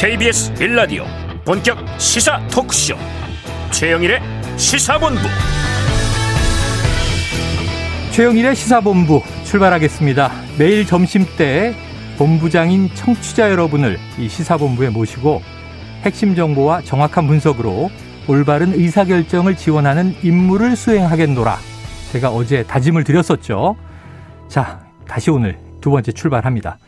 KBS 1라디오 본격 시사 토크쇼 최영일의 시사본부 최영일의 시사본부 출발하겠습니다. 매일 점심때 본부장인 청취자 여러분을 이 시사본부에 모시고 핵심 정보와 정확한 분석으로 올바른 의사결정을 지원하는 임무를 수행하겠노라. 제가 어제 다짐을 드렸었죠. 자, 다시 오늘 두 번째 출발합니다.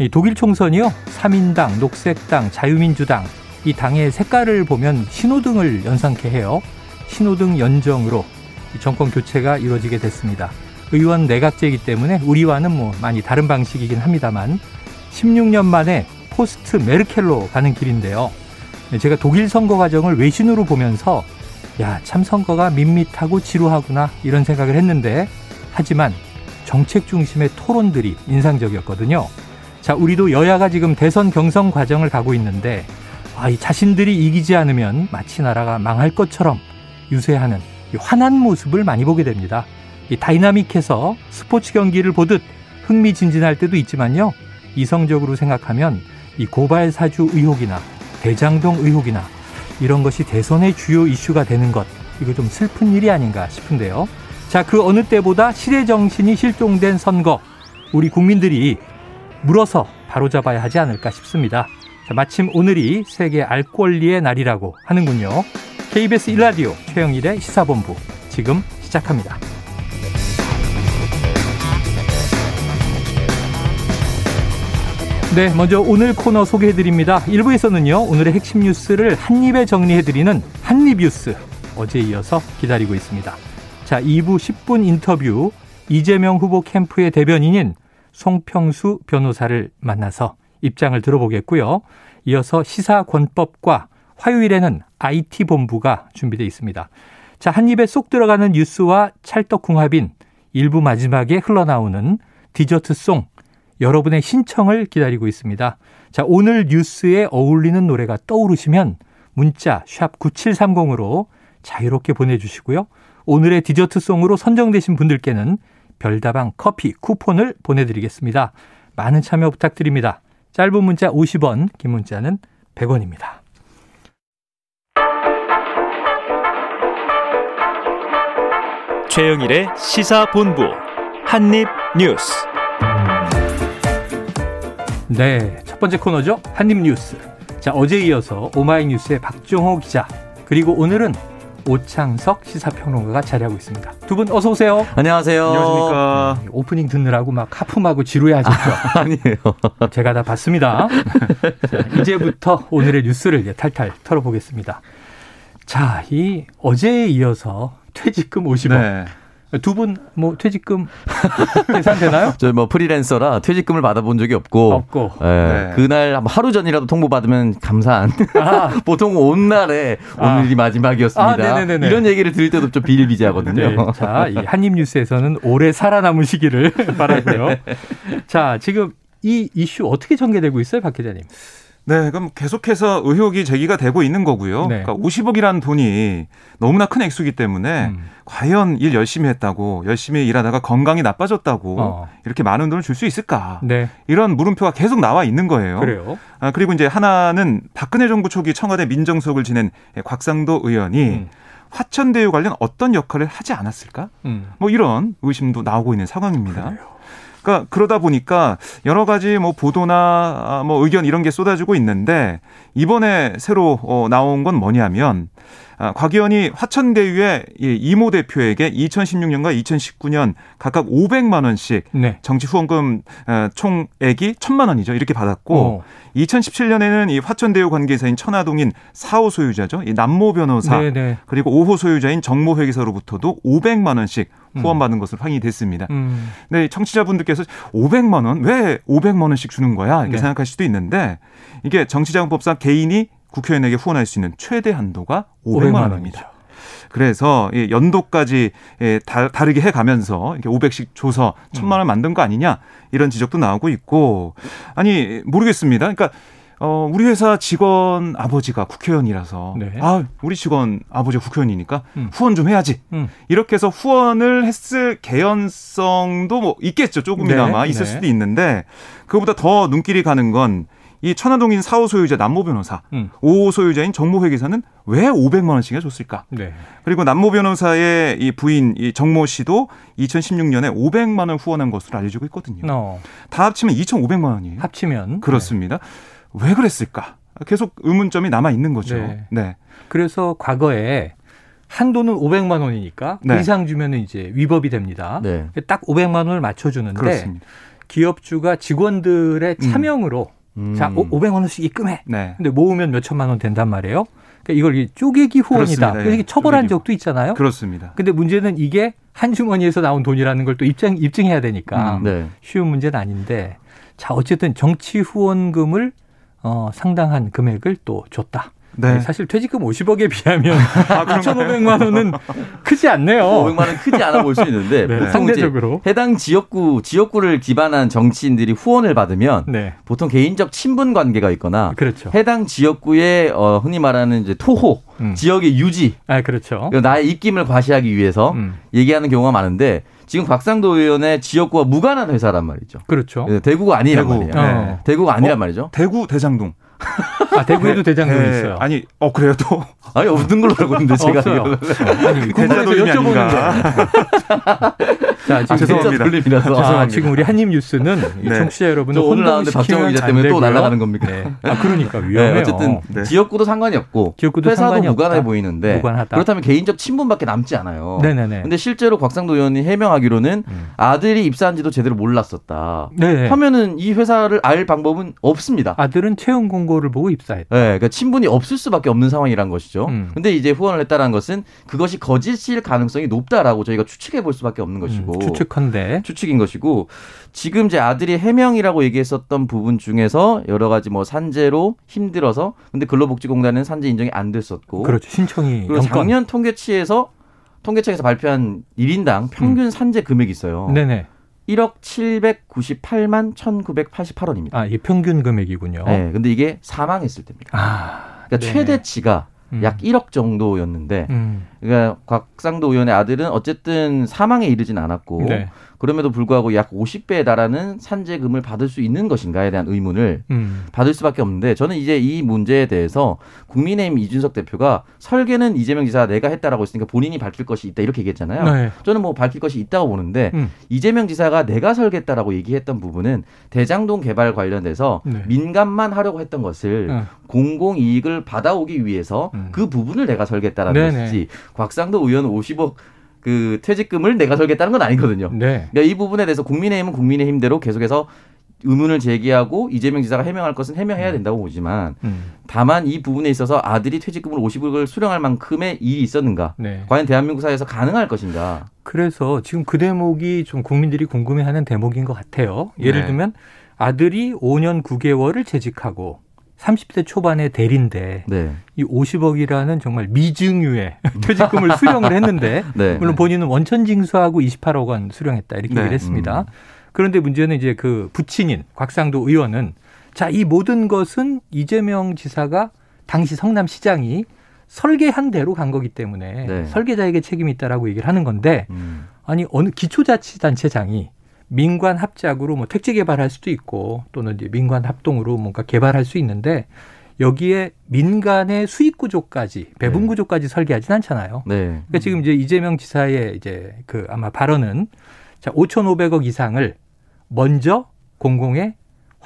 이 독일 총선이요. 3인당, 녹색당, 자유민주당 이 당의 색깔을 보면 신호등을 연상케 해요. 신호등 연정으로 정권 교체가 이루어지게 됐습니다. 의원 내각제이기 때문에 우리와는 뭐 많이 다른 방식이긴 합니다만 16년 만에 포스트 메르켈로 가는 길인데요. 제가 독일 선거 과정을 외신으로 보면서 야, 참 선거가 밋밋하고 지루하구나 이런 생각을 했는데 하지만 정책 중심의 토론들이 인상적이었거든요. 자, 우리도 여야가 지금 대선 경선 과정을 가고 있는데 아, 이 자신들이 이기지 않으면 마치 나라가 망할 것처럼 유세하는 환한 모습을 많이 보게 됩니다. 이 다이나믹해서 스포츠 경기를 보듯 흥미진진할 때도 있지만요. 이성적으로 생각하면 이 고발 사주 의혹이나 대장동 의혹이나 이런 것이 대선의 주요 이슈가 되는 것 이거 좀 슬픈 일이 아닌가 싶은데요. 자, 그 어느 때보다 시대 정신이 실종된 선거 우리 국민들이 물어서 바로잡아야 하지 않을까 싶습니다. 자, 마침 오늘이 세계 알 권리의 날이라고 하는군요. KBS 1라디오 최영일의 시사본부 지금 시작합니다. 네, 먼저 오늘 코너 소개해드립니다. 1부에서는요, 오늘의 핵심 뉴스를 한입에 정리해드리는 한입뉴스 어제 이어서 기다리고 있습니다. 자, 2부 10분 인터뷰 이재명 후보 캠프의 대변인인 송평수 변호사를 만나서 입장을 들어보겠고요. 이어서 시사권법과 화요일에는 IT본부가 준비되어 있습니다. 자, 한 입에 쏙 들어가는 뉴스와 찰떡궁합인 일부 마지막에 흘러나오는 디저트송 여러분의 신청을 기다리고 있습니다. 자, 오늘 뉴스에 어울리는 노래가 떠오르시면 문자 샵 9730으로 자유롭게 보내주시고요. 오늘의 디저트송으로 선정되신 분들께는 별다방 커피 쿠폰을 보내드리겠습니다. 많은 참여 부탁드립니다. 짧은 문자 50원, 긴 문자는 100원입니다. 최영일의 시사본부 한입뉴스 네, 첫 번째 코너죠. 한입뉴스. 자, 어제 이어서 오마이뉴스의 박종호 기자 그리고 오늘은 오창석 시사평론가가 자리하고 있습니다. 두 분 어서 오세요. 안녕하세요. 안녕하십니까. 네, 오프닝 듣느라고 막 하품하고 지루해하셨죠? 아, 아니에요. 제가 다 봤습니다. 자, 이제부터 오늘의 뉴스를 이제 탈탈 털어보겠습니다. 자, 이 어제에 이어서 퇴직금 50원. 네. 두 분 뭐 퇴직금 계산되나요? 저 뭐 프리랜서라 퇴직금을 받아본 적이 없고, 없고. 예, 네. 그날 하루 전이라도 통보 받으면 감사한. 아. 보통 온 날에 아. 오늘이 마지막이었습니다. 아. 이런 얘기를 들을 때도 좀 비일비재하거든요. 네, 자, 이 한입뉴스에서는 오래 살아남으시기를 바라고요. 자, 지금 이 이슈 어떻게 전개되고 있어요, 박 기자님? 네, 그럼 계속해서 의혹이 제기가 되고 있는 거고요. 네. 그러니까 50억이라는 돈이 너무나 큰 액수기 때문에 음. 과연 일 열심히 했다고 열심히 일하다가 건강이 나빠졌다고 어. 이렇게 많은 돈을 줄 수 있을까? 네, 이런 물음표가 계속 나와 있는 거예요. 그래요. 아, 그리고 이제 하나는 박근혜 정부 초기 청와대 민정수석을 지낸 곽상도 의원이 음. 화천대유 관련 어떤 역할을 하지 않았을까? 음. 뭐 이런 의심도 나오고 있는 상황입니다. 그래요. 그러니까 그러다 보니까 여러 가지 뭐 보도나 아, 뭐 의견 이런 게 쏟아지고 있는데 이번에 새로 어, 나온 건 뭐냐면 아, 곽 의원이 화천대유의 이 이모 대표에게 2016년과 2019년 각각 500만 원씩 네. 정치 후원금 어, 총액이 1000만 원이죠. 이렇게 받았고 어. 2017년에는 이 화천대유 관계사인 천화동인 4호 소유자죠. 이 남모 변호사 네, 네. 그리고 5호 소유자인 정모 회계사로부터도 500만 원씩 후원받은 것으로 확인이 됐습니다. 음. 네, 청취자분들께서 500만 원 왜 500만 원씩 주는 거야 이렇게 네. 생각할 수도 있는데 이게 정치자금법상 개인이 국회의원에게 후원할 수 있는 최대 한도가 500만, 500만 원입니다. 그래서 이 연도까지 예, 다, 다르게 해가면서 이렇게 500씩 줘서 천만 원 만든 거 아니냐 이런 지적도 나오고 있고 아니 모르겠습니다. 그러니까 어, 우리 회사 직원 아버지가 국회의원이라서 네. 아 우리 직원 아버지가 국회의원이니까 음. 후원 좀 해야지 음. 이렇게 해서 후원을 했을 개연성도 뭐 있겠죠. 조금이나마 네, 있을 네. 수도 있는데 그거보다 더 눈길이 가는 건 이 천화동인 4호 소유자 남모 변호사, 음. 5호 소유자인 정모 회계사는 왜 500만 원씩이나 줬을까? 네. 그리고 남모 변호사의 이 부인 이 정모 씨도 2016년에 500만 원 후원한 것으로 알려지고 있거든요. 어, 다 합치면 2,500만 원이에요. 합치면 그렇습니다. 왜 그랬을까? 계속 의문점이 남아 있는 거죠. 네. 네. 그래서 과거에 한도는 500만 원이니까 네. 그 이상 주면은 이제 위법이 됩니다. 네. 딱 500만 원을 맞춰 주는데 그렇습니다. 기업주가 직원들의 음. 차명으로 음. 자 500만 원씩 입금해. 네. 근데 모으면 몇 천만 원 된단 말이에요. 그러니까 이걸 이 쪼개기 후원이다. 그래서 이게 예, 처벌한 쪼개기 적도 있잖아요. 그렇습니다. 근데 문제는 이게 한 주머니에서 나온 돈이라는 걸 또 입증 입증해야 되니까 음, 네. 쉬운 문제는 아닌데 자 어쨌든 정치 후원금을 어, 상당한 금액을 또 줬다. 네. 사실 퇴직금 50억에 비하면 아, 그런가요? 2,500만 원은 크지 않네요. 500만 원 크지 않아 볼수 있는데 네, 보통 상대적으로. 이제 해당 지역구 지역구를 기반한 정치인들이 후원을 받으면 네, 보통 개인적 친분 관계가 있거나 그렇죠. 해당 지역구의 어, 흔히 말하는 이제 토호 음. 지역의 유지 아, 그렇죠. 나의 입김을 과시하기 위해서 음, 얘기하는 경우가 많은데 지금 곽상도 의원의 지역구와 무관한 회사란 말이죠. 그렇죠. 예, 대구가 아니란 대구. 말이에요. 어. 대구가 아니란 어? 말이죠. 대구 대장동. 아, 대구에도 대장동이 네. 있어요. 아니, 어 그래요 또. 아니 없는 걸로 알고 있는데 제가 없어요. 아니, 궁금해서 대자도임이 여쭤보는데. 자, 지금 아, 죄송합니다. 돌림이라서. 아, 지금 우리 한입 뉴스는 이 네. 청취자 여러분 저 오늘 나왔는데 박정호 기자 때문에 또 날아가는 겁니까? 네. 아, 그러니까 네, 위험해요. 어쨌든 네. 지역구도 상관이 없고 지역구도 회사도 상관이 무관해 없다. 보이는데 무관하다. 그렇다면 개인적 친분밖에 남지 않아요. 네네네. 근데 실제로 곽상도 의원이 해명하기로는 음. 아들이 입사한지도 제대로 몰랐었다. 네. 하면은 이 회사를 알 방법은 없습니다. 아들은 채용 공 고를 보고 입사했다. 네, 그러니까 친분이 없을 수밖에 없는 상황이란 것이죠. 음. 근데 이제 후원을 했다는 것은 그것이 거짓일 가능성이 높다라고 저희가 추측해 볼 수밖에 없는 것이고 음, 추측컨대. 추측인 것이고 지금 이제 아들이 해명이라고 얘기했었던 부분 중에서 여러 가지 뭐 산재로 힘들어서 근데 근로복지공단은 산재 인정이 안 됐었고 그렇죠. 신청이 그리고 영건. 작년 통계치에서 통계청에서 발표한 1인당 평균 산재 금액이 있어요. 음. 네네. 1억 798만 1,988원입니다. 아, 이게 평균 금액이군요. 네, 근데 이게 사망했을 때입니다. 아, 그러니까 네. 최대치가 음. 약 1억 정도였는데 음. 그러니까 곽상도 의원의 아들은 어쨌든 사망에 이르진 않았고 네. 그럼에도 불구하고 약 50배에 달하는 산재금을 받을 수 있는 것인가에 대한 의문을 음. 받을 수밖에 없는데 저는 이제 이 문제에 대해서 국민의힘 이준석 대표가 설계는 이재명 지사가 내가 했다라고 했으니까 본인이 밝힐 것이 있다 이렇게 얘기했잖아요. 네. 저는 뭐 밝힐 것이 있다고 보는데 음. 이재명 지사가 내가 설계했다라고 얘기했던 부분은 대장동 개발 관련돼서 네. 민간만 하려고 했던 것을 어. 공공 이익을 받아오기 위해서 음. 그 부분을 내가 설계했다라는 네네. 것이지 곽상도 의원 50억 그 퇴직금을 내가 설계했다는 건 아니거든요. 네. 그러니까 이 부분에 대해서 국민의힘은 국민의힘대로 계속해서 의문을 제기하고 이재명 지사가 해명할 것은 해명해야 된다고 보지만 음. 다만 이 부분에 있어서 아들이 퇴직금을 50억을 수령할 만큼의 일이 있었는가? 네. 과연 대한민국 사회에서 가능할 것인가? 그래서 지금 그 대목이 좀 국민들이 궁금해하는 대목인 것 같아요. 예를 네. 들면 아들이 5년 9개월을 재직하고 30대 초반의 대리인데 네. 이 50억이라는 정말 미증유의 퇴직금을 수령을 했는데 네. 물론 본인은 원천 징수하고 28억 원 수령했다 이렇게 네. 얘기를 했습니다. 그런데 문제는 이제 그 부친인 곽상도 의원은 자 이 모든 것은 이재명 지사가 당시 성남시장이 설계한 대로 간 거기 때문에 네. 설계자에게 책임이 있다라고 얘기를 하는 건데 음. 아니 어느 기초자치단체장이 민관 합작으로 뭐 택지 개발할 수도 있고 또는 이제 민관 합동으로 뭔가 개발할 수 있는데 여기에 민간의 수익 구조까지 배분 네. 구조까지 설계하진 않잖아요. 네. 그러니까 지금 이제 이재명 지사의 이제 그 아마 발언은 자 5,500억 이상을 먼저 공공에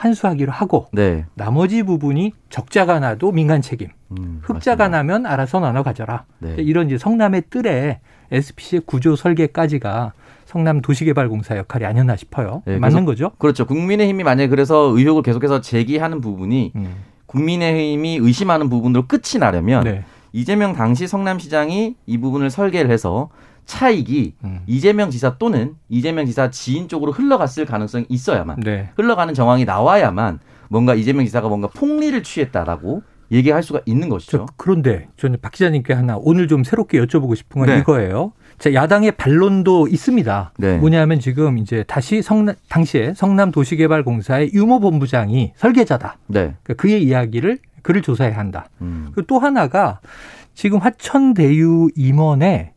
환수하기로 하고 네. 나머지 부분이 적자가 나도 민간 책임, 음, 흑자가 맞습니다. 나면 알아서 나눠 가져라. 네. 이런 이제 성남의 뜰에 SPC의 구조 설계까지가 성남 도시개발공사 역할이 아니었나 싶어요. 네, 맞는 그래서- 거죠? 그렇죠. 국민의힘이 만약에 그래서 의혹을 계속해서 제기하는 부분이 음. 국민의힘이 의심하는 부분으로 끝이 나려면 네. 이재명 당시 성남시장이 이 부분을 설계를 해서 차익이 음. 이재명 지사 또는 이재명 지사 지인 쪽으로 흘러갔을 가능성이 있어야만 네. 흘러가는 정황이 나와야만 뭔가 이재명 지사가 뭔가 폭리를 취했다라고 얘기할 수가 있는 것이죠. 저, 그런데 저는 박 기자님께 하나 오늘 좀 새롭게 여쭤보고 싶은 건 네. 이거예요. 자, 야당의 반론도 있습니다. 네. 뭐냐면 지금 이제 다시 성남 당시에 성남 도시개발공사의 유모 본부장이 설계자다. 네. 그러니까 그의 이야기를 그를 조사해야 한다. 음. 그리고 또 하나가 지금 화천대유 임원에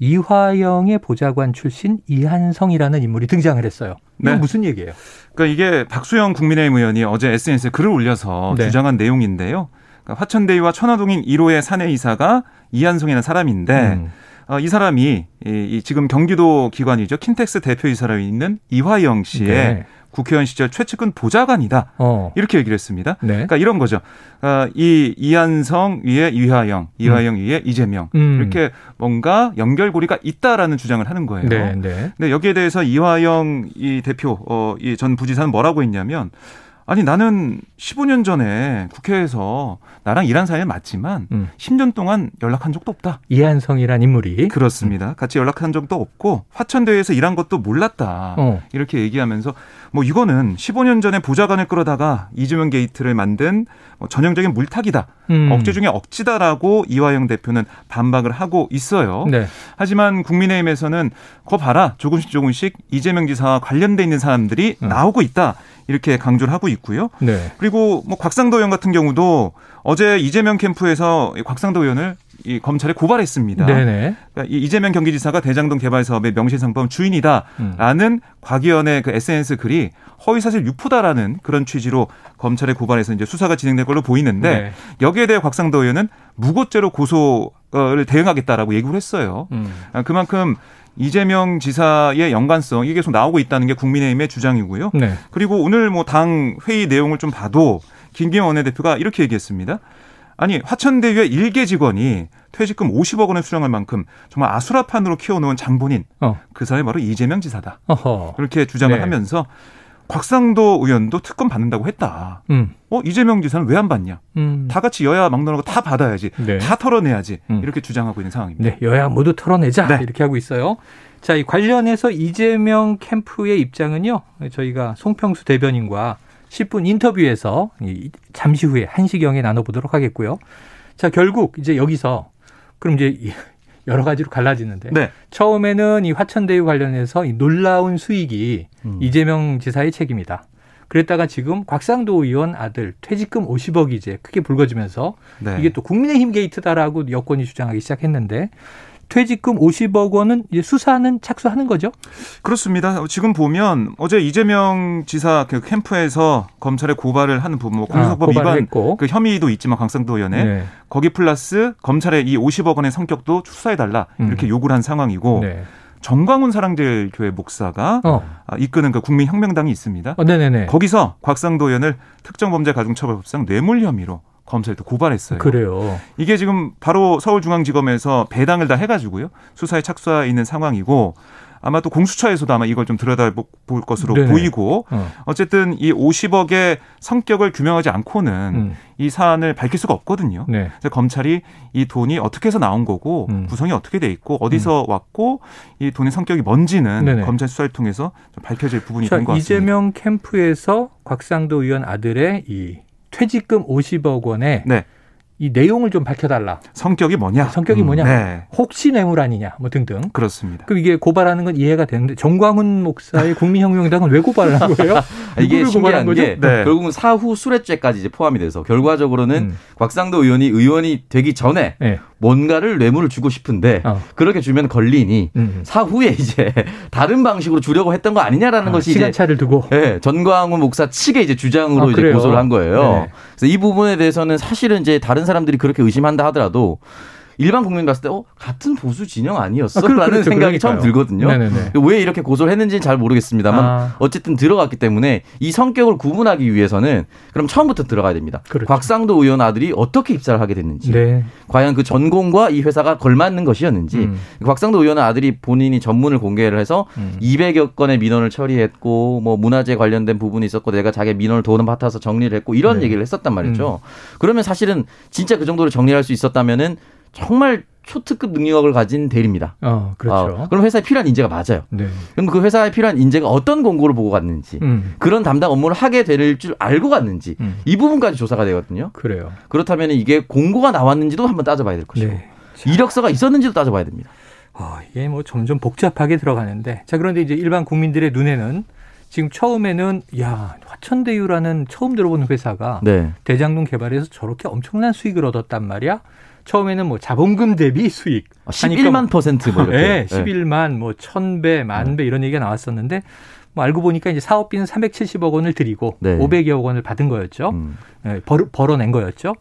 이화영의 보좌관 출신 이한성이라는 인물이 등장을 했어요. 이건 네. 무슨 얘기예요? 그러니까 이게 박수영 국민의힘 의원이 어제 SNS에 글을 올려서 네. 주장한 내용인데요. 그러니까 화천대유와 천화동인 1호의 사내 이사가 이한성이라는 사람인데 음. 어, 이 사람이 이, 이 지금 경기도 기관이죠. 킨텍스 대표이사로 있는 이화영 씨의 네. 국회의원 시절 최측근 보좌관이다. 어. 이렇게 얘기를 했습니다. 네. 그러니까 이런 거죠. 어, 이 이한성 위에 이화영, 이화영 위에 이재명 음. 이렇게 뭔가 연결고리가 있다라는 주장을 하는 거예요. 네, 네. 근데 여기에 대해서 이화영 이 대표, 어, 이 전 부지사는 뭐라고 했냐면, 아니 나는 15년 전에 국회에서 나랑 일한 사이는 맞지만 음. 10년 동안 연락한 적도 없다. 이한성이란 인물이 그렇습니다. 같이 연락한 적도 없고 화천대유에서 일한 것도 몰랐다. 어. 이렇게 얘기하면서 뭐 이거는 15년 전에 보좌관을 끌어다가 이재명 게이트를 만든 뭐 전형적인 물타기다. 음. 억지 중에 억지다라고 이화영 대표는 반박을 하고 있어요. 네. 하지만 국민의힘에서는 거 봐라 조금씩 조금씩 이재명 지사와 관련돼 있는 사람들이 음. 나오고 있다 이렇게 강조를 하고 있고요. 네. 그리고 뭐 곽상도 의원 같은 경우도 어제 이재명 캠프에서 이 곽상도 의원을 이 검찰에 고발했습니다. 네네. 그러니까 이 이재명 경기지사가 대장동 개발 사업의 명실상부한 주인이다라는 곽 의원의 그 SNS 글이 허위사실 유포다라는 그런 취지로 검찰에 고발해서 이제 수사가 진행될 걸로 보이는데 네. 여기에 대해 곽상도 의원은 무고죄로 고소를 대응하겠다라고 얘기를 했어요. 음. 아, 그만큼 이재명 지사의 연관성 이게 계속 나오고 있다는 게 국민의힘의 주장이고요. 네. 그리고 오늘 뭐 당 회의 내용을 좀 봐도 김기현 원내대표가 이렇게 얘기했습니다. 아니 화천대유의 일개 직원이 퇴직금 50억 원을 수령할 만큼 정말 아수라판으로 키워놓은 장본인 어. 그 사람이 바로 이재명 지사다. 어허. 그렇게 주장을 네. 하면서 곽상도 의원도 특검 받는다고 했다. 음. 어 이재명 지사는 왜 안 받냐? 음. 다 같이 여야 막론하고 다 받아야지. 네. 다 털어내야지. 음. 이렇게 주장하고 있는 상황입니다. 네, 여야 모두 털어내자 네. 이렇게 하고 있어요. 자, 이 관련해서 이재명 캠프의 입장은요. 저희가 송평수 대변인과 10분 인터뷰에서 이 잠시 후에 1시경에 나눠보도록 하겠고요. 자, 결국 이제 여기서 그럼 이제 이 여러 가지로 갈라지는데 네. 처음에는 이 화천대유 관련해서 이 놀라운 수익이 음. 이재명 지사의 책임이다. 그랬다가 지금 곽상도 의원 아들 퇴직금 50억이 이제 크게 불거지면서 네. 이게 또 국민의힘 게이트다라고 여권이 주장하기 시작했는데 퇴직금 50억 원은 수사는 착수하는 거죠? 그렇습니다. 지금 보면 어제 이재명 지사 그 캠프에서 검찰에 고발을 하는 부분, 뭐 공소법 아, 위반 했고. 그 혐의도 있지만 강상도 의원의 네. 거기 플러스 검찰의 이 50억 원의 성격도 수사해 달라 이렇게 음. 요구를 한 상황이고 네. 정광훈 사랑제일교회 목사가 어. 아, 이끄는 그 국민혁명당이 있습니다. 어, 네네네. 거기서 곽상도 의원을 특정범죄가중처벌법상 뇌물 혐의로 검찰에 또 고발했어요. 그래요. 이게 지금 바로 서울중앙지검에서 배당을 다 해가지고요 수사에 착수해 있는 상황이고 아마 또 공수처에서도 아마 이걸 좀 들여다볼 것으로 네네. 보이고 어. 어쨌든 이 50억의 성격을 규명하지 않고는 음. 이 사안을 밝힐 수가 없거든요. 네. 그래서 검찰이 이 돈이 어떻게 해서 나온 거고 음. 구성이 어떻게 돼 있고 어디서 왔고 이 돈의 성격이 뭔지는 네네. 검찰 수사를 통해서 좀 밝혀질 부분이 자, 된것 같습니다. 이재명 캠프에서 곽상도 의원 아들의 이 퇴직금 50억 원의 네. 이 내용을 좀 밝혀달라. 성격이 뭐냐? 성격이 뭐냐? 네. 혹시 뇌물 아니냐? 뭐 등등. 그렇습니다. 그럼 이게 고발하는 건 이해가 되는데 정광훈 목사의 국민혁명당은 왜 고발을 한 거예요? 이게 신기한 거죠? 게 네. 결국은 사후 수뢰죄까지 이제 포함이 돼서 결과적으로는 음. 곽상도 의원이 의원이 되기 전에 네. 뭔가를 뇌물을 주고 싶은데 어. 그렇게 주면 걸리니 음. 사후에 이제 다른 방식으로 주려고 했던 거 아니냐라는 아, 것이 이제 시간차를 두고 예, 전광훈 목사 측의 이제 주장으로 아, 이제? 고소를 한 거예요. 네. 그래서 이 부분에 대해서는 사실은 이제 다른 사람들이 그렇게 의심한다 하더라도 일반 국민 봤을 때 어, 같은 보수 진영 아니었어? 아, 그- 라는 그렇죠. 생각이 처음 그러니까요. 들거든요. 네네네. 왜 이렇게 고소를 했는지는 잘 모르겠습니다만 아. 어쨌든 들어갔기 때문에 이 성격을 구분하기 위해서는 그럼 처음부터 들어가야 됩니다. 그렇죠. 곽상도 의원 아들이 어떻게 입사를 하게 됐는지 네. 과연 그 전공과 이 회사가 걸맞는 것이었는지 음. 곽상도 의원 아들이 본인이 전문을 공개를 해서 음. 200여 건의 민원을 처리했고 뭐 문화재 관련된 부분이 있었고 내가 자기 민원을 돈을 받아서 정리를 했고 이런 네. 얘기를 했었단 말이죠. 그러면 사실은 진짜 그 정도로 정리할 수 있었다면은 정말 초특급 능력을 가진 대리입니다. 어, 그렇죠. 아, 그럼 회사에 필요한 인재가 맞아요. 네. 그럼 그 회사에 필요한 인재가 어떤 공고를 보고 갔는지 음. 그런 담당 업무를 하게 될 줄 알고 갔는지 음. 이 부분까지 조사가 되거든요. 그래요. 그렇다면 이게 공고가 나왔는지도 한번 따져봐야 될 것이고 네. 이력서가 있었는지도 따져봐야 됩니다. 어, 이게 뭐 점점 복잡하게 들어가는데 자 그런데 이제 일반 국민들의 눈에는 지금 처음에는 야 화천대유라는 처음 들어보는 회사가 네. 대장동 개발에서 저렇게 엄청난 수익을 얻었단 말이야. 처음에는 뭐 자본금 대비 수익 11만 퍼센트 뭐 이렇게. 네, 11만 뭐 1000배, 만배 이런 얘기가 나왔었는데 뭐 알고 보니까 이제 사업비는 370억 원을 드리고 네. 500여억 원을 받은 거였죠. 음. 예, 벌, 벌어낸 거였죠.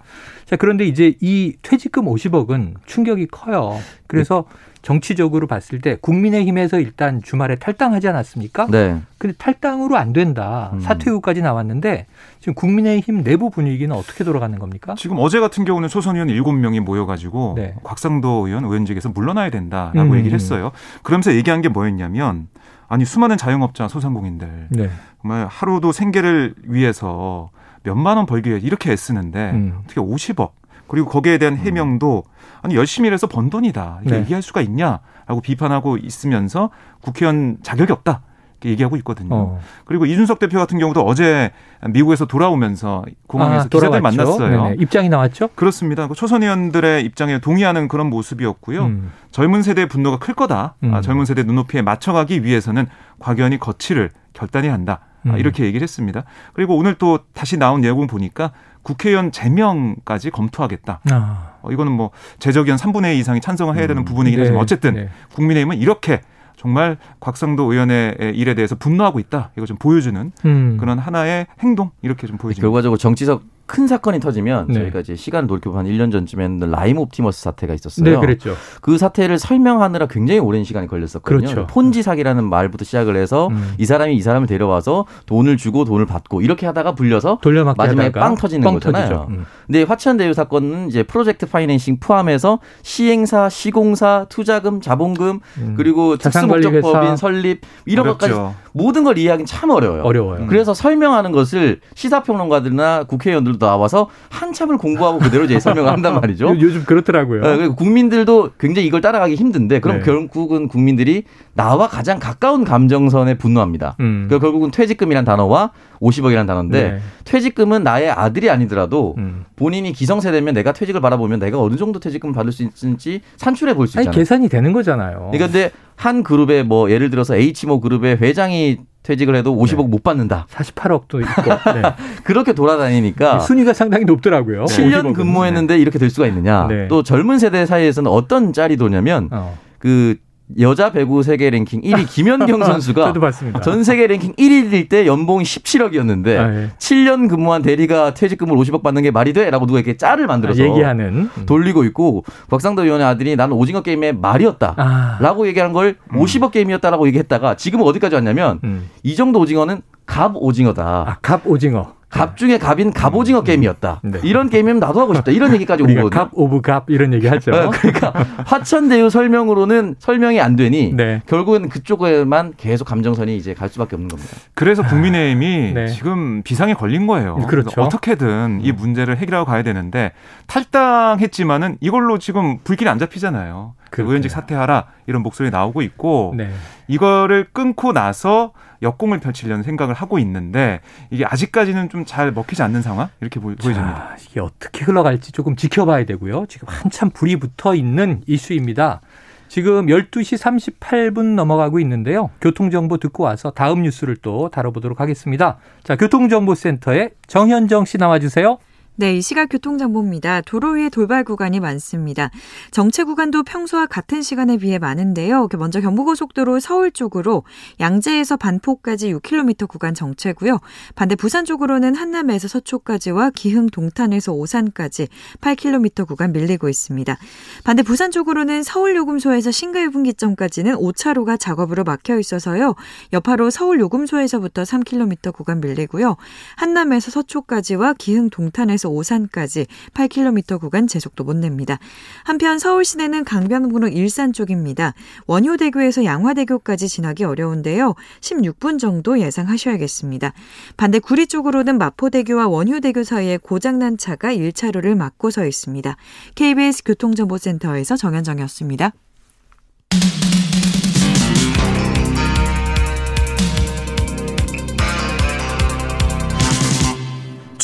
자, 그런데 이제 이 퇴직금 50억은 충격이 커요. 그래서 정치적으로 봤을 때 국민의힘에서 일단 주말에 탈당하지 않았습니까? 네. 근데 탈당으로 안 된다. 음. 사퇴 후까지 나왔는데 지금 국민의힘 내부 분위기는 어떻게 돌아가는 겁니까? 지금 어제 같은 경우는 소선 의원 7명이 모여가지고 네. 곽상도 의원 의원직에서 물러나야 된다라고 음. 얘기를 했어요. 그러면서 얘기한 게 뭐였냐면 아니 수많은 자영업자 소상공인들 네. 정말 하루도 생계를 위해서 몇만 원 벌기 위해 이렇게 애쓰는데 음. 어떻게 50억 그리고 거기에 대한 해명도 아니 열심히 일해서 번 돈이다 이렇게 네. 얘기할 수가 있냐라고 비판하고 있으면서 국회의원 자격이 없다 이렇게 얘기하고 있거든요. 어. 그리고 이준석 대표 같은 경우도 어제 미국에서 돌아오면서 공항에서 아, 기자들. 만났어요. 네네. 입장이 나왔죠? 그렇습니다. 그 초선 의원들의 입장에 동의하는 그런 모습이었고요. 음. 젊은 세대의 분노가 클 거다. 음. 아, 젊은 세대 눈높이에 맞춰가기 위해서는 곽의원이 거취를 결단해야 한다. 아, 음. 이렇게 얘기를 했습니다. 그리고 오늘 또 다시 나온 내용 보니까 국회의원 제명까지 검토하겠다. 아. 어, 이거는 뭐 제적의원 3분의 2 이상이 찬성을 해야 되는 음. 부분이긴 네. 하지만 어쨌든 네. 국민의힘은 이렇게 정말 곽상도 의원의 일에 대해서 분노하고 있다. 이거 좀 보여주는 음. 그런 하나의 행동 이렇게 좀 보여집니다. 결과적으로 정치적 큰 사건이 터지면 네. 저희가 이제 시간을 돌이켜보면 한 1년 전쯤에는 라임 옵티머스 사태가 있었어요. 네, 그랬죠. 그 사태를 설명하느라 굉장히 오랜 시간이 걸렸었거든요. 그렇죠. 폰지 사기라는 말부터 시작을 해서 음. 이 사람이 이 사람을 데려와서 돈을 주고 돈을 받고 이렇게 하다가 불려서 돌려막기 마지막에 하다가 빵 터지는 거잖아요. 터지죠. 음. 근데 화천 대유 사건은 이제 project financing 포함해서 시행사, 시공사, 투자금, 자본금 음. 그리고. 특수목적법인 설립 이런 것까지 어렵죠. 모든 걸 이해하기는 참 어려워요. 어려워요. 그래서 설명하는 것을 시사평론가들이나 국회의원들도 나와서 한참을 공부하고 그대로 이제 설명을 한단 말이죠. 요, 요즘 그렇더라고요. 네, 국민들도 굉장히 이걸 따라가기 힘든데 그럼 네. 결국은 국민들이 나와 가장 가까운 감정선에 분노합니다. 음. 그 결국은 퇴직금이란 단어와 50억이라는 단어인데 네. 퇴직금은 나의 아들이 아니더라도 음. 본인이 기성세대면 내가 퇴직을 바라보면 내가 어느 정도 퇴직금 받을 수 있는지 산출해 볼수 아니 있잖아요. 계산이 되는 거잖아요. 그러니까 근데 한 그룹에 뭐 예를 들어서 H모 그룹의 회장이 퇴직을 해도 50억 네. 못 받는다. 48억도 있고 네. 그렇게 돌아다니니까 순위가 상당히 높더라고요. 7년 50억은. 근무했는데 이렇게 될 수가 있느냐. 네. 또 젊은 세대 사이에서는 어떤 짤이 도냐면 어. 그 여자 배구 세계 랭킹 1위 김연경 선수가 저도 봤습니다. 전 세계 랭킹 1위일 때 연봉이 17억이었는데 아, 예. 7년 근무한 대리가 퇴직금을 50억 받는 게 말이 돼? 라고 누가 이렇게 짤을 만들어서 아, 얘기하는 음. 돌리고 있고 곽상도 의원의 아들이 나는 오징어 게임의 말이었다. 아. 라고 얘기한 걸 50억 게임이었다라고 얘기했다가 지금은 어디까지 왔냐면 음. 이 정도 오징어는 갑 오징어다. 아, 갑 오징어. 갑 중에 갑인 갑오징어 게임이었다. 네. 이런 게임이면 나도 하고 싶다. 이런 얘기까지 온 거거든요. 갑 of 갑 이런 얘기 하죠. 어, 그러니까 화천대유 설명으로는 설명이 안 되니 네. 결국은 그쪽에만 계속 감정선이 이제 갈 수밖에 없는 겁니다. 그래서 국민의힘이 네. 지금 비상에 걸린 거예요. 그렇죠. 그래서 어떻게든 이 문제를 해결하고 가야 되는데 탈당했지만은 이걸로 지금 불길이 안 잡히잖아요. 그렇군요. 의원직 사퇴하라 이런 목소리 나오고 있고 네. 이거를 끊고 나서 역공을 펼치려는 생각을 하고 있는데 이게 아직까지는 좀 잘 먹히지 않는 상황 이렇게 보, 보여집니다. 자, 이게 어떻게 흘러갈지 조금 지켜봐야 되고요. 지금 한참 불이 붙어 있는 이슈입니다. 지금 12시 38분 넘어가고 있는데요. 교통정보 듣고 와서 다음 뉴스를 또 다뤄보도록 하겠습니다. 자, 교통정보센터에 정현정 씨 나와주세요. 네, 이 시각 교통정보입니다. 도로 위에 돌발 구간이 많습니다. 정체 구간도 평소와 같은 시간에 비해 많은데요. 먼저 경부고속도로 서울 쪽으로 양재에서 반포까지 6km 구간 정체고요. 반대 부산 쪽으로는 한남에서 서초까지와 기흥 동탄에서 오산까지 8km 구간 밀리고 있습니다. 반대 부산 쪽으로는 서울 요금소에서 신가요 분기점까지는 5차로가 작업으로 막혀 있어서요. 여파로 서울 요금소에서부터 3km 구간 밀리고요. 한남에서 서초까지와 기흥 동탄에서 오산까지 8km 구간 제속도 못 냅니다. 한편 서울 시내는 강변북로 일산 쪽입니다. 원효대교에서 양화대교까지 지나기 어려운데요. 16분 정도 예상하셔야겠습니다. 반대 구리 쪽으로는 마포대교와 원효대교 사이에 고장난 차가 1차로를 막고 서 있습니다. KBS 교통정보센터에서 정현정이었습니다.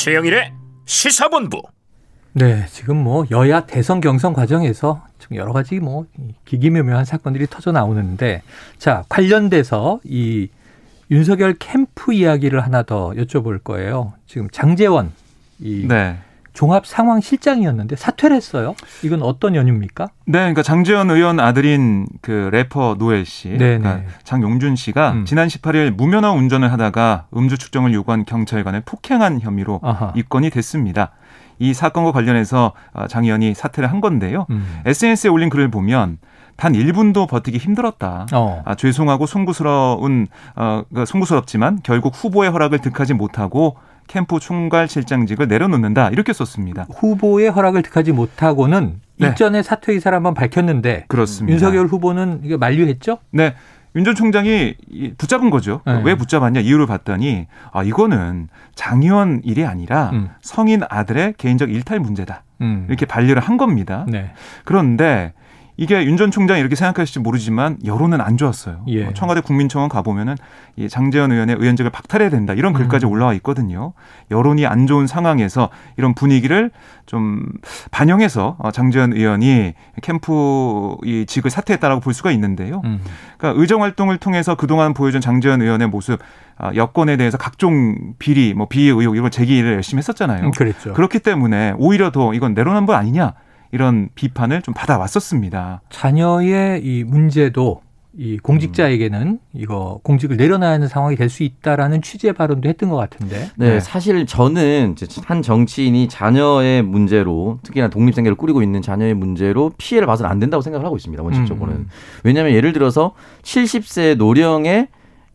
최영일의 시사본부. 네, 지금 뭐 여야 대선 경선 과정에서 지금 여러 가지 뭐 기기묘묘한 사건들이 터져 나오는데 자, 관련돼서 이 윤석열 캠프 이야기를 하나 더 여쭤볼 거예요. 지금 장재원 이 네. 종합 상황 실장이었는데 사퇴를 했어요. 이건 어떤 연유입니까? 네, 그러니까 장재현 의원 아들인 그 래퍼 노엘 씨, 네네. 그러니까 장용준 씨가 음. 지난 18일 무면허 운전을 하다가 음주 측정을 요구한 경찰관을 폭행한 혐의로 아하. 입건이 됐습니다. 이 사건과 관련해서 어, 장 의원이 사퇴를 한 건데요. 음. SNS에 올린 글을 보면 단 1분도 버티기 힘들었다. 어. 아, 죄송하고 송구스러운 어, 그 송구스럽지만 결국 후보의 허락을 득하지 못하고 캠프 총괄 실장직을 내려놓는다 이렇게 썼습니다. 후보의 허락을 득하지 못하고는 네. 이전에 사퇴 의사를 한번 밝혔는데 그렇습니다. 윤석열 후보는 이게 만류했죠? 네. 윤 전 총장이 이- 붙잡은 거죠. 네. 왜 붙잡았냐 이유를 봤더니 아 이거는 장 의원 일이 아니라 음. 성인 아들의 개인적 일탈 문제다. 음. 이렇게 반려를 한 겁니다. 네. 그런데 이게 윤 전 총장이 이렇게 생각하실지 모르지만 여론은 안 좋았어요. 예. 어, 청와대 국민청원 가보면은 이 장재현 의원의 의원직을 박탈해야 된다 이런 글까지 음. 올라와 있거든요. 여론이 안 좋은 상황에서 이런 분위기를 좀 반영해서 어, 장재현 의원이 캠프 이 직을 사퇴했다라고 볼 수가 있는데요. 음. 그러니까 의정 활동을 통해서 그동안 보여준 장재현 의원의 모습, 아, 여권에 대해서 각종 비리, 뭐 비의 의혹 이런 걸 제기를 열심히 했었잖아요. 음, 그랬죠. 그렇기 때문에 오히려 더 이건 내로남불 아니냐 이런 비판을 좀 받아왔었습니다. 자녀의 이 문제도 이 공직자에게는 이거 공직을 내려놔야 하는 상황이 될 수 있다라는 취지의 발언도 했던 것 같은데. 네, 네. 사실 저는 이제 한 정치인이 자녀의 문제로 특히나 독립생계를 꾸리고 있는 자녀의 문제로 피해를 봐서는 안 된다고 생각을 하고 있습니다. 원칙적으로는. 음. 왜냐하면 예를 들어서 70세 노령의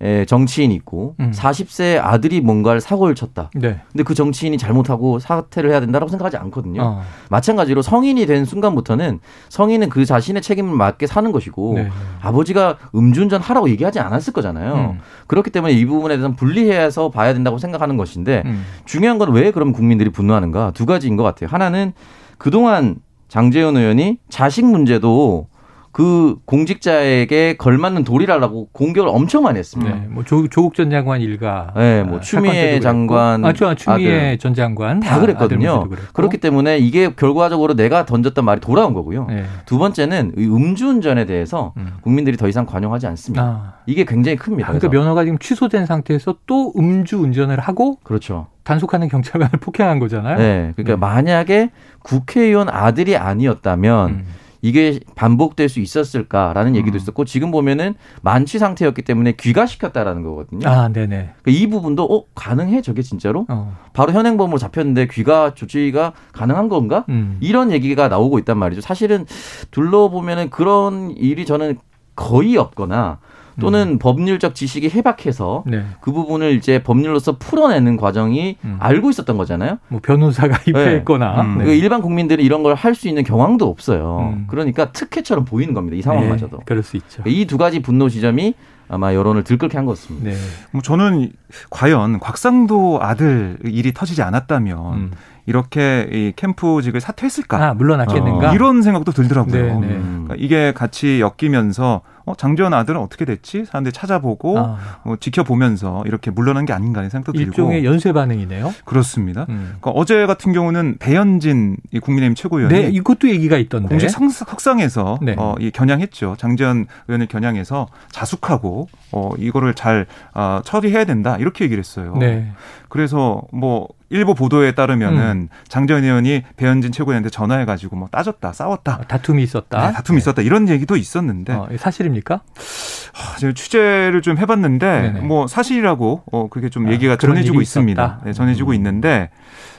에, 정치인이 있고 음. 40세 아들이 뭔가를 사고를 쳤다. 네. 근데 그 정치인이 잘못하고 사퇴를 해야 된다고 생각하지 않거든요. 어. 마찬가지로 성인이 된 순간부터는 성인은 그 자신의 책임을 맡게 사는 것이고 네. 아버지가 음주운전 하라고 얘기하지 않았을 거잖아요. 음. 그렇기 때문에 이 부분에 대해서는 분리해서 봐야 된다고 생각하는 것인데 음. 중요한 건 왜 그럼 국민들이 분노하는가 두 가지인 것 같아요. 하나는 그동안 장재현 의원이 자식 문제도 그 공직자에게 걸맞는 도리라고 공격을 엄청 많이 했습니다. 네. 뭐 조, 조국 전 장관 일가. 네, 뭐 아, 추미애 장관. 아, 저 추미애 아들. 전 장관 다 아, 그랬거든요. 그랬고. 그렇기 때문에 이게 결과적으로 내가 던졌던 말이 돌아온 거고요. 네. 두 번째는 이 음주운전에 대해서 음. 국민들이 더 이상 관용하지 않습니다. 아. 이게 굉장히 큽니다. 그러니까. 면허가 지금 취소된 상태에서 또 음주 운전을 하고 그렇죠. 단속하는 경찰관을 폭행한 거잖아요. 네. 그러니까 네. 만약에 국회의원 아들이 아니었다면 음. 이게 반복될 수 있었을까라는 얘기도 있었고 지금 보면은 만취 상태였기 때문에 귀가시켰다라는 거거든요. 아, 네네. 그러니까 이 부분도 어 가능해 저게 진짜로? 어. 바로 현행범으로 잡혔는데 귀가 조치가 가능한 건가? 음. 이런 얘기가 나오고 있단 말이죠. 사실은 둘러보면은 그런 일이 저는 거의 없거나 또는 법률적 지식이 해박해서 네. 그 부분을 이제 법률로서 풀어내는 과정이 음. 알고 있었던 거잖아요. 뭐 변호사가 입회했거나. 음. 네. 그 일반 국민들은 이런 걸 할 수 있는 경황도 없어요. 음. 그러니까 특혜처럼 보이는 겁니다. 이 상황마저도. 네, 그럴 수 있죠. 이 두 가지 분노 지점이 아마 여론을 들끓게 한 것 같습니다. 네. 뭐 저는 과연 곽상도 아들 일이 터지지 않았다면 음. 이렇게 이 캠프직을 사퇴했을까? 아, 물러났겠는가? 어, 이런 생각도 들더라고요. 네, 네. 음. 그러니까 이게 같이 엮이면서 어, 장재원 아들은 어떻게 됐지? 사람들이 찾아보고 아, 어, 지켜보면서 이렇게 물러난 게 아닌가 하는 생각도 일종의 들고 연쇄 반응이네요. 그렇습니다. 음. 그러니까 어제 같은 경우는 배현진 이 국민의힘 최고위원이 네, 이것도 얘기가 있던데. 공식 상, 석상에서 네. 어, 이 겨냥했죠. 장재현 의원을 겨냥해서 자숙하고 어, 이거를 잘 어, 처리해야 된다 이렇게 얘기를 했어요. 네. 그래서 뭐 일부 보도에 따르면은 음. 장재현 의원이 배현진 최고위원한테 전화해가지고 뭐 따졌다, 싸웠다, 아, 다툼이 있었다. 네, 다툼이 있었다 이런 얘기도 있었는데 어, 사실입니까? 아, 제가 취재를 좀 해봤는데 네네. 뭐 사실이라고 어 그게 좀 아, 얘기가 전해지고 있습니다. 네, 전해지고 음. 있는데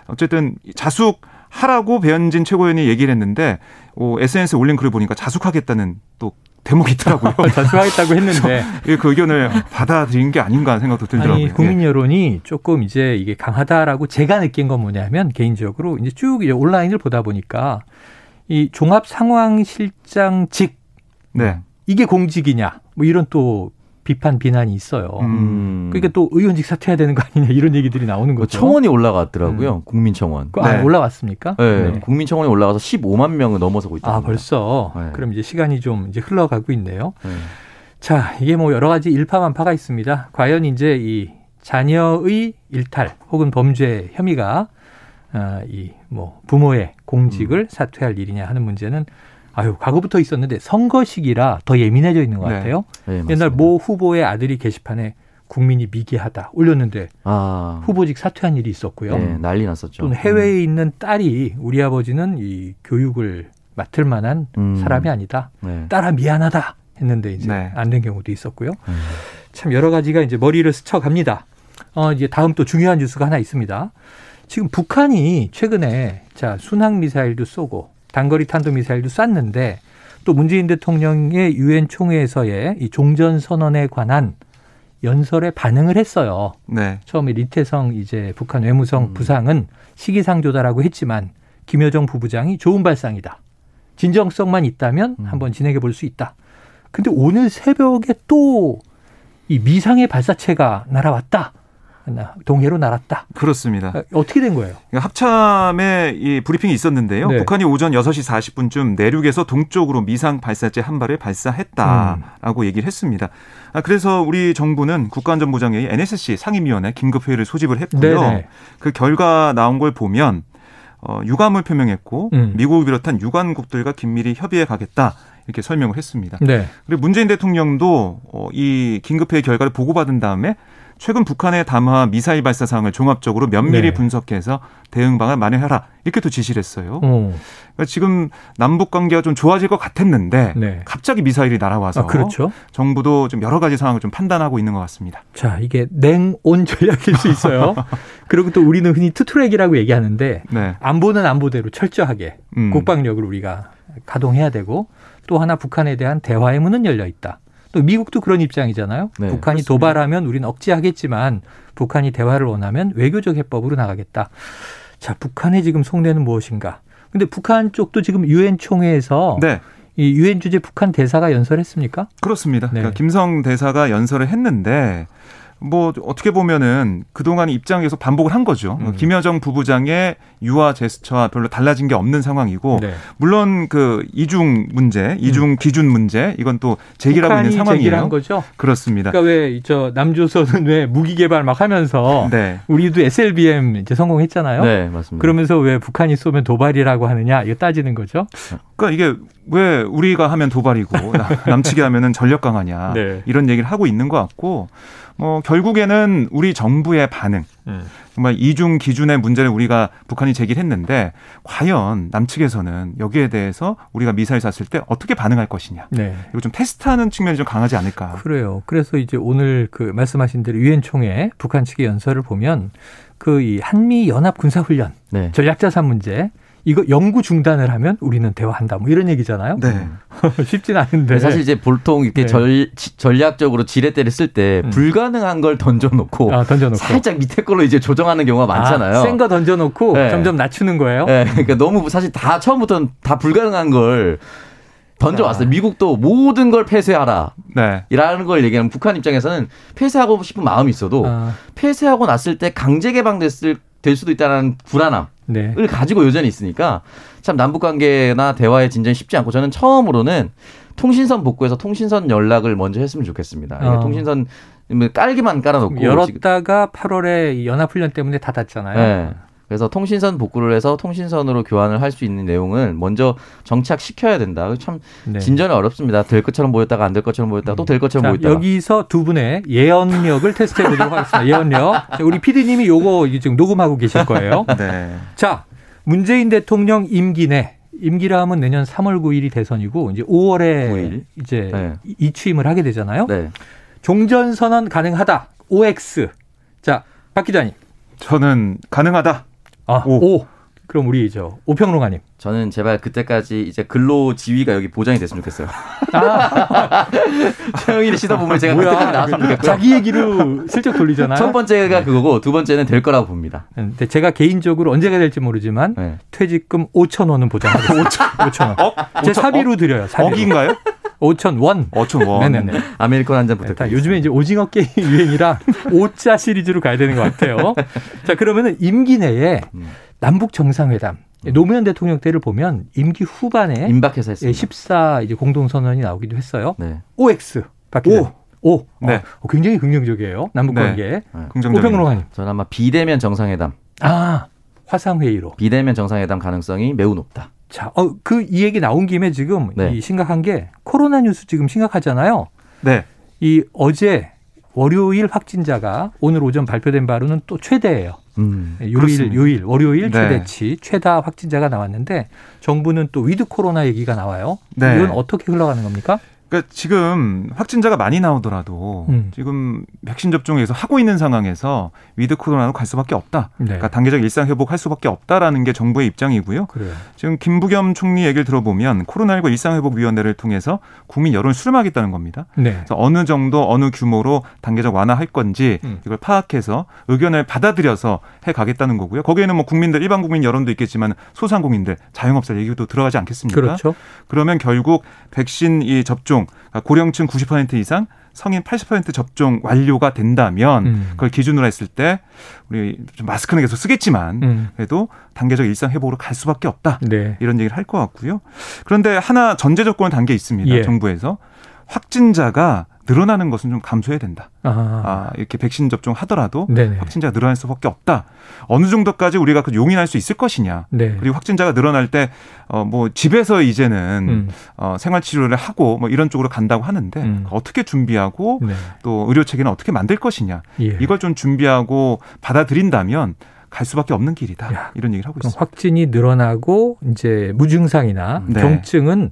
어쨌든 자숙 하라고 배현진 최고위원이 얘기를 했는데 어, SNS에 올린 글을 보니까 자숙하겠다는 또 대목이 있더라고요. 자수하겠다고 했는데 예, 그 의견을 받아들인 게 아닌가 하는 생각도 들더라고요. 아니 국민 여론이 조금 이제 이게 강하다라고 제가 느낀 건 뭐냐면 개인적으로 이제 쭉 이제 온라인을 보다 보니까 이 종합 상황 실장직 예. 네. 이게 공직이냐 뭐 이런 또 비판 비난이 있어요. 음. 그러니까 또 의원직 사퇴해야 되는 거 아니냐 이런 얘기들이 나오는 그 거죠. 청원이 올라갔더라고요. 국민청원. 그, 아, 네. 올라왔습니까? 네, 국민청원이 올라가서 15만 명을 넘어서고 있다. 아 벌써 네. 그럼 이제 시간이 좀 이제 흘러가고 있네요. 네. 자, 이게 뭐 여러 가지 일파만파가 있습니다. 과연 이제 이 자녀의 일탈 혹은 범죄 혐의가 어, 이뭐 부모의 공직을 사퇴할 일이냐 하는 문제는 아유 과거부터 있었는데 선거 시기라 더 예민해져 있는 것 네. 같아요. 네, 옛날 맞습니다. 모 후보의 아들이 게시판에 국민이 미개하다 올렸는데 아. 후보직 사퇴한 일이 있었고요. 네, 난리 났었죠. 또는 해외에 있는 딸이 우리 아버지는 이 교육을 맡을 만한 음. 사람이 아니다. 네. 딸아 미안하다 했는데 이제 네. 안된 경우도 있었고요. 음. 참 여러 가지가 이제 머리를 스쳐갑니다. 어, 이제 다음 또 중요한 뉴스가 하나 있습니다. 지금 북한이 최근에 자 순항 미사일도 쏘고 단거리 탄도 미사일도 쐈는데 또 문재인 대통령의 유엔 총회에서의 이 종전 선언에 관한 연설에 반응을 했어요. 네. 처음에 리태성 이제 북한 외무성 음. 부상은 시기상조다라고 했지만 김여정 부부장이 좋은 발상이다. 진정성만 있다면 음. 한번 진행해 볼 수 있다. 근데 오늘 새벽에 또 이 미상의 발사체가 날아왔다. 나- 동해로 날았다. 그렇습니다. 어, 어떻게 된 거예요? 그러니까 합참에 이 브리핑이 있었는데요. 네. 북한이 오전 6시 40분쯤 내륙에서 동쪽으로 미상 발사체 한 발을 발사했다라고 얘기를 했습니다. 아, 그래서 우리 정부는 국가안전보장회의 NSC 상임위원회 긴급회의를 소집을 했고요. 네네. 그 결과 나온 걸 보면 어, 유감을 표명했고 음. 미국을 비롯한 유관국들과 긴밀히 협의해 가겠다 이렇게 설명을 했습니다. 네. 그리고 문재인 대통령도 어, 이 긴급회의 결과를 보고받은 다음에 최근 북한의 담화 미사일 발사 사항을 종합적으로 면밀히 네. 분석해서 대응 방안 마련해라 이렇게 또 지시를 했어요. 어, 그러니까 지금 남북 관계가 좀 좋아질 것 같았는데 네. 갑자기 미사일이 날아와서 아, 그렇죠. 정부도 좀 여러 가지 상황을 좀 판단하고 있는 것 같습니다. 자, 이게 냉온 전략일 수 있어요. 그리고 또 우리는 흔히 two-track이라고 얘기하는데 네. 안보는 안보대로 철저하게 음. 국방력을 우리가 가동해야 되고 또 하나 북한에 대한 대화의 문은 열려 있다. 또 미국도 그런 입장이잖아요. 네, 북한이 도발하면 우리는 억제하겠지만 북한이 대화를 원하면 외교적 해법으로 나가겠다. 자, 북한의 지금 속내는 무엇인가? 근데 북한 쪽도 지금 유엔 총회에서 네. 이 유엔 주재 북한 대사가 연설했습니까? 그렇습니다. 네. 그러니까 김성 대사가 연설을 했는데 뭐 어떻게 보면은 그동안 입장 계속 반복을 한 거죠. 음. 김여정 부부장의 유화 제스처와 별로 달라진 게 없는 상황이고 네. 물론 그 이중 문제, 이중 기준 문제 이건 또 제기하고 있는 음. 제기를 한 상황이에요. 거죠. 그렇습니다. 그러니까 왜 저 남조선은 왜 무기 개발 막 하면서 네. 우리도 SLBM 이제 성공했잖아요. 네, 맞습니다. 그러면서 왜 북한이 쏘면 도발이라고 하느냐 이거 따지는 거죠. 그러니까 이게 왜 우리가 하면 도발이고 남- 남측이 하면은 전력 강화냐 네. 이런 얘기를 하고 있는 것 같고 뭐 결국에는 우리 정부의 반응 정말 이중 기준의 문제를 우리가 북한이 제기했는데 과연 남측에서는 여기에 대해서 우리가 미사일 쐈을 때 어떻게 반응할 것이냐 네. 이거 좀 테스트하는 측면이 좀 강하지 않을까. 그래요. 그래서 이제 오늘 그 말씀하신 대로 유엔 총회 북한 측의 연설을 보면 그 이 한미 연합 군사 훈련 네. 전략자산 문제 이거 영구 중단을 하면 우리는 대화한다. 뭐 이런 얘기잖아요. 네. 쉽진 않은데. 사실 이제 보통 이렇게 네. 절, 지- 전략적으로 지렛대를 쓸때 음. 불가능한 걸 던져놓고 아, 던져놓고 살짝 밑에 걸로 이제 조정하는 경우가 많잖아요. 센거 던져놓고 네. 점점 낮추는 거예요. 네, 그러니까 너무 사실 다 처음부터는 다 불가능한 걸 던져왔어요. 아. 미국도 모든 걸 폐쇄하라. 네. 이라는 걸 얘기하면 북한 입장에서는 폐쇄하고 싶은 마음이 있어도 아, 폐쇄하고 났을 때 강제 개방됐을 될 수도 있다는 불안함을 네. 가지고 여전히 있으니까 참 남북 관계나 대화의 진전이 쉽지 않고 저는 처음으로는 통신선 복구해서 통신선 연락을 먼저 했으면 좋겠습니다. 어. 통신선 뭐 깔기만 깔아놓고 열었다가 8월에 이 연합훈련 때문에 닫았잖아요. 네. 그래서 통신선 복구를 해서 통신선으로 교환을 할 수 있는 내용을 먼저 정착시켜야 된다. 참 네. 진전이 어렵습니다. 될 것처럼 보였다가 안 될 것처럼 보였다가 또 될 것처럼 자, 보였다가. 여기서 두 분의 예언력을 테스트해 보도록 하겠습니다. 예언력. 자, 우리 PD님이 요거 지금 녹음하고 계실 거예요. 네. 자, 문재인 대통령 임기 내 임기라 하면 내년 3월 9일이 대선이고 이제 5월에 9일. 이제 네. 이 취임을 하게 되잖아요. 네. 종전 선언 가능하다. OX. 자, 박 기자님. 저는 가능하다. 아, 오. 오. 그럼 우리 저 오평론가님. 저는 제발 그때까지 이제 근로 지위가 여기 보장이 됐으면 좋겠어요. 최영일의 시사본부에 제가 그때까지 나왔으면 좋겠고요. 자기 얘기로 슬쩍 돌리잖아요. 첫 번째가 그거고 두 번째는 될 거라고 봅니다. 근데 제가 개인적으로 언제가 될지 모르지만 네. 퇴직금 5천 원은 보장하겠습니다. 5천 원. 억? 제 사비로 드려요. 사비로. 억인가요? 5천 원. 어촌 원. 네네네. 아메리카노 한잔다 부탁드립니다. 요즘에 이제 오징어 게임 유행이라 오자 시리즈로 가야 되는 것 같아요. 자 그러면은 임기 내에 음. 남북 정상회담 노무현 대통령 때를 보면 임기 후반에 임박해서 예, 했습니다. 14 이제 공동 선언이 나오기도 했어요. 네. OX 박 기자. 오. 오. 네. 어, 굉장히 긍정적이에요. 남북 네. 관계. 긍정적인. 오평론가님. 저는 아마 비대면 정상회담, 아 화상 회의로. 비대면 정상회담 가능성이 매우 높다. 자, 어, 그 이 얘기 나온 김에 지금 네. 이 심각한 게 코로나 뉴스 지금 심각하잖아요. 네. 이 어제 월요일 확진자가 오늘 오전 발표된 바로는 또 최대예요. 음. 요일, 그렇습니다. 요일, 월요일 네. 최대치 최다 확진자가 나왔는데 정부는 또 위드 코로나 얘기가 나와요. 네. 이건 어떻게 흘러가는 겁니까? 그러니까 지금 확진자가 많이 나오더라도 음. 지금 백신 접종에서 하고 있는 상황에서 위드 코로나로 갈 수밖에 없다. 네. 그러니까 단계적 일상 회복할 수밖에 없다라는 게 정부의 입장이고요. 그래요. 지금 김부겸 총리 얘기를 들어보면 코로나19 일상 회복 위원회를 통해서 국민 여론을 수렴하겠다는 겁니다. 네. 그래서 어느 정도 어느 규모로 단계적 완화할 건지 음. 이걸 파악해서 의견을 받아들여서 해 가겠다는 거고요. 거기에는 뭐 국민들 일반 국민 여론도 있겠지만 소상공인들 자영업자 얘기도 들어가지 않겠습니까? 그렇죠. 그러면 결국 백신 이 접종 그러니까 고령층 90% 이상 성인 80% 접종 완료가 된다면 음. 그걸 기준으로 했을 때 우리 좀 마스크는 계속 쓰겠지만 음. 그래도 단계적 일상 회복으로 갈 수밖에 없다. 네. 이런 얘기를 할 것 같고요. 그런데 하나 전제 조건을 단게 있습니다. 예. 정부에서 확진자가 늘어나는 것은 좀 감소해야 된다. 아. 아, 이렇게 백신 접종 하더라도 네네. 확진자가 늘어날 수밖에 없다. 어느 정도까지 우리가 그 용인할 수 있을 것이냐. 네. 그리고 확진자가 늘어날 때, 어, 뭐, 집에서 이제는, 음. 어, 생활 치료를 하고 뭐 이런 쪽으로 간다고 하는데, 음. 어떻게 준비하고 네. 또 의료 체계는 어떻게 만들 것이냐. 예. 이걸 좀 준비하고 받아들인다면 갈 수밖에 없는 길이다. 야. 이런 얘기를 하고 있습니다. 확진이 늘어나고 이제 무증상이나 네. 경증은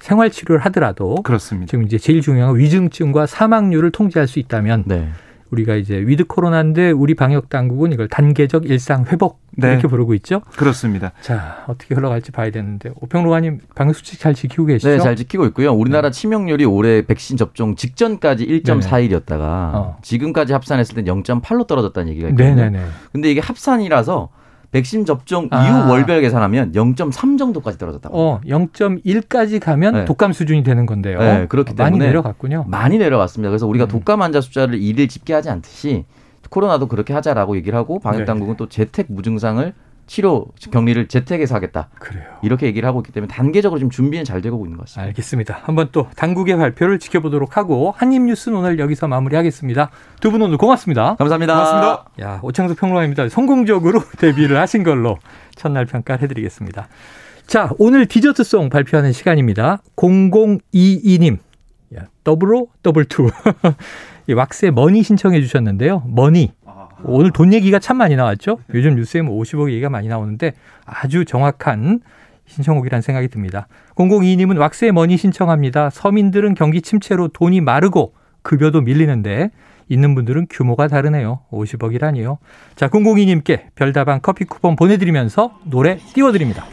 생활 치료를 하더라도 그렇습니다. 지금 이제 제일 중요한 건 위중증과 사망률을 통제할 수 있다면 네. 우리가 이제 위드 코로나인데 우리 방역 당국은 이걸 단계적 일상 회복 네. 이렇게 부르고 있죠. 그렇습니다. 자 어떻게 흘러갈지 봐야 되는데 오 평론가님 방역 수칙 잘 지키고 계시죠? 네, 잘 지키고 있고요. 우리나라 치명률이 올해 백신 접종 직전까지 1.41이었다가 어. 지금까지 합산했을 때 0.8로 떨어졌다는 얘기가 있거든요. 네네네. 근데 이게 합산이라서 백신 접종 아. 이후 월별 계산하면 0.3 정도까지 떨어졌다고. 어 0.1까지 가면 네. 독감 수준이 되는 건데요. 네, 그렇기 많이 때문에 내려갔군요. 많이 내려왔습니다. 그래서 우리가 음. 독감 환자 숫자를 일일 집계하지 않듯이 코로나도 그렇게 하자라고 얘기를 하고 방역 네. 당국은 또 재택 무증상을 치료 격리를 재택에서 하겠다. 그래요. 이렇게 얘기를 하고 있기 때문에 단계적으로 지금 준비는 잘 되고 있는 것 같습니다. 알겠습니다. 한번 또 당국의 발표를 지켜보도록 하고 한입 뉴스는 오늘 여기서 마무리하겠습니다. 두 분 오늘 고맙습니다. 감사합니다. 고맙습니다. 야 오창석 평론가입니다. 성공적으로 데뷔를 하신 걸로 첫날 평가를 해드리겠습니다. 자 오늘 디저트송 발표하는 시간입니다. 0022님 야, double O double two 이 왁스의 Money 신청해 주셨는데요. Money 오늘 돈 얘기가 참 많이 나왔죠. 요즘 뉴스에 뭐 50억 얘기가 많이 나오는데 아주 정확한 신청곡이라는 생각이 듭니다. 0022님은 왁스의 머니 신청합니다. 서민들은 경기 침체로 돈이 마르고 급여도 밀리는데 있는 분들은 규모가 다르네요. 50억이라니요. 자, 002님께 별다방 커피 쿠폰 보내드리면서 노래 띄워드립니다.